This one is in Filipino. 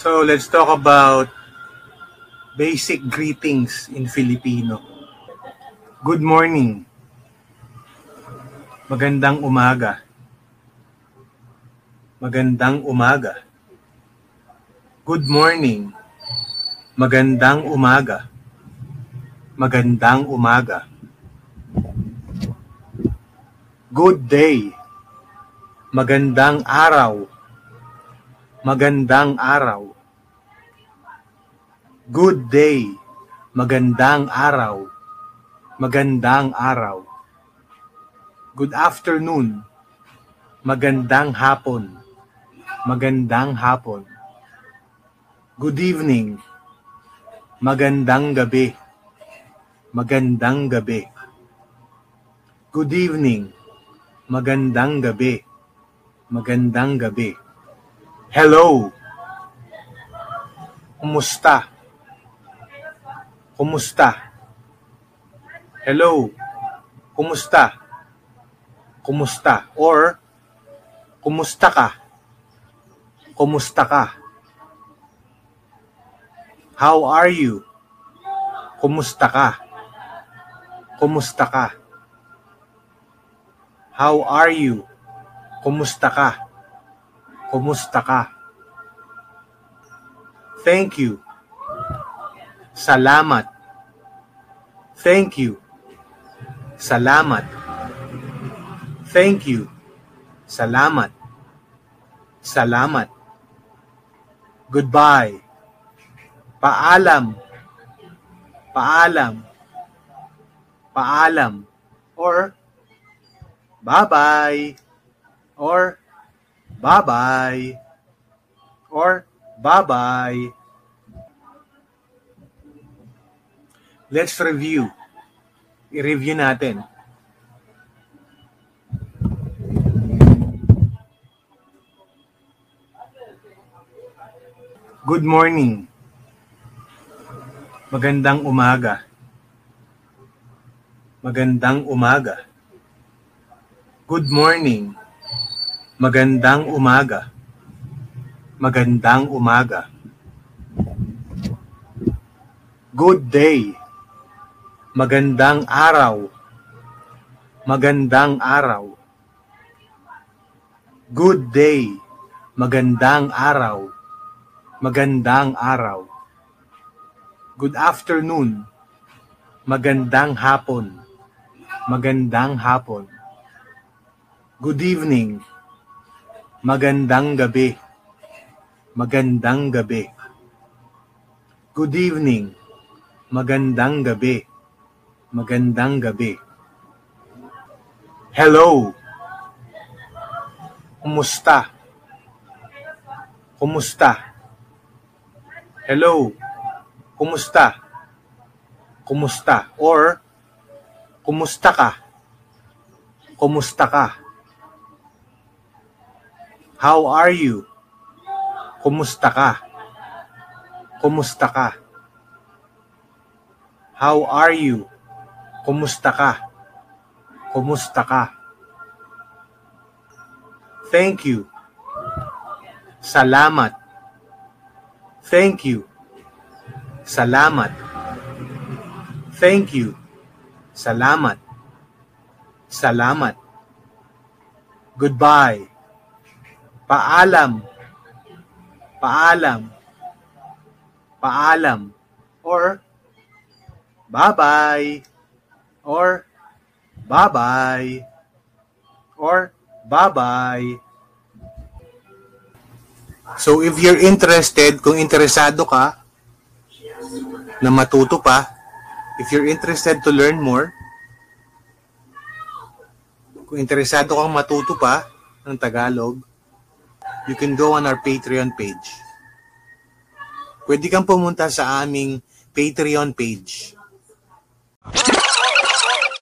So let's talk about basic greetings in Filipino. Good morning. Magandang umaga. Magandang umaga. Good morning. Magandang umaga. Magandang umaga. Good day. Magandang araw. Magandang araw. Good day. Magandang araw. Magandang araw. Good afternoon. Magandang hapon. Magandang hapon. Good evening. Magandang gabi. Magandang gabi. Good evening. Magandang gabi. Magandang gabi. Hello. Kumusta? Kumusta? Hello. Kumusta? Kumusta? Or, kumusta ka? Kumusta ka? How are you? Kumusta ka? Kumusta ka? How are you? Kumusta ka? Kumusta ka? Thank you. Salamat. Thank you. Salamat. Thank you. Salamat. Salamat. Goodbye. Paalam. Paalam. Paalam. Or bye-bye. Or bye-bye. Or bye-bye. Let's review. I-review natin. Good morning. Magandang umaga. Magandang umaga. Good morning. Magandang umaga. Magandang umaga. Good day. Magandang araw. Magandang araw. Good day. Magandang araw. Magandang araw. Good afternoon. Magandang hapon. Magandang hapon. Good evening. Magandang gabi. Magandang gabi. Good evening. Magandang gabi. Magandang gabi. Hello. Kumusta? Kumusta? Hello. Kumusta? Kumusta? Or, kumusta ka? Kumusta ka? How are you? Kumusta ka? Kumusta ka? How are you? Kumusta ka? Kumusta ka? Thank you. Salamat. Thank you. Salamat. Thank you. Salamat. Salamat. Goodbye. Paalam. Paalam. Paalam. Or bye-bye. Or bye-bye. Or bye-bye. So if you're interested, kung interesado ka na matuto pa, if you're interested to learn more, kung interesado kang matuto pa ng Tagalog, you can go on our Patreon page. Pwede kang pumunta sa aming Patreon page.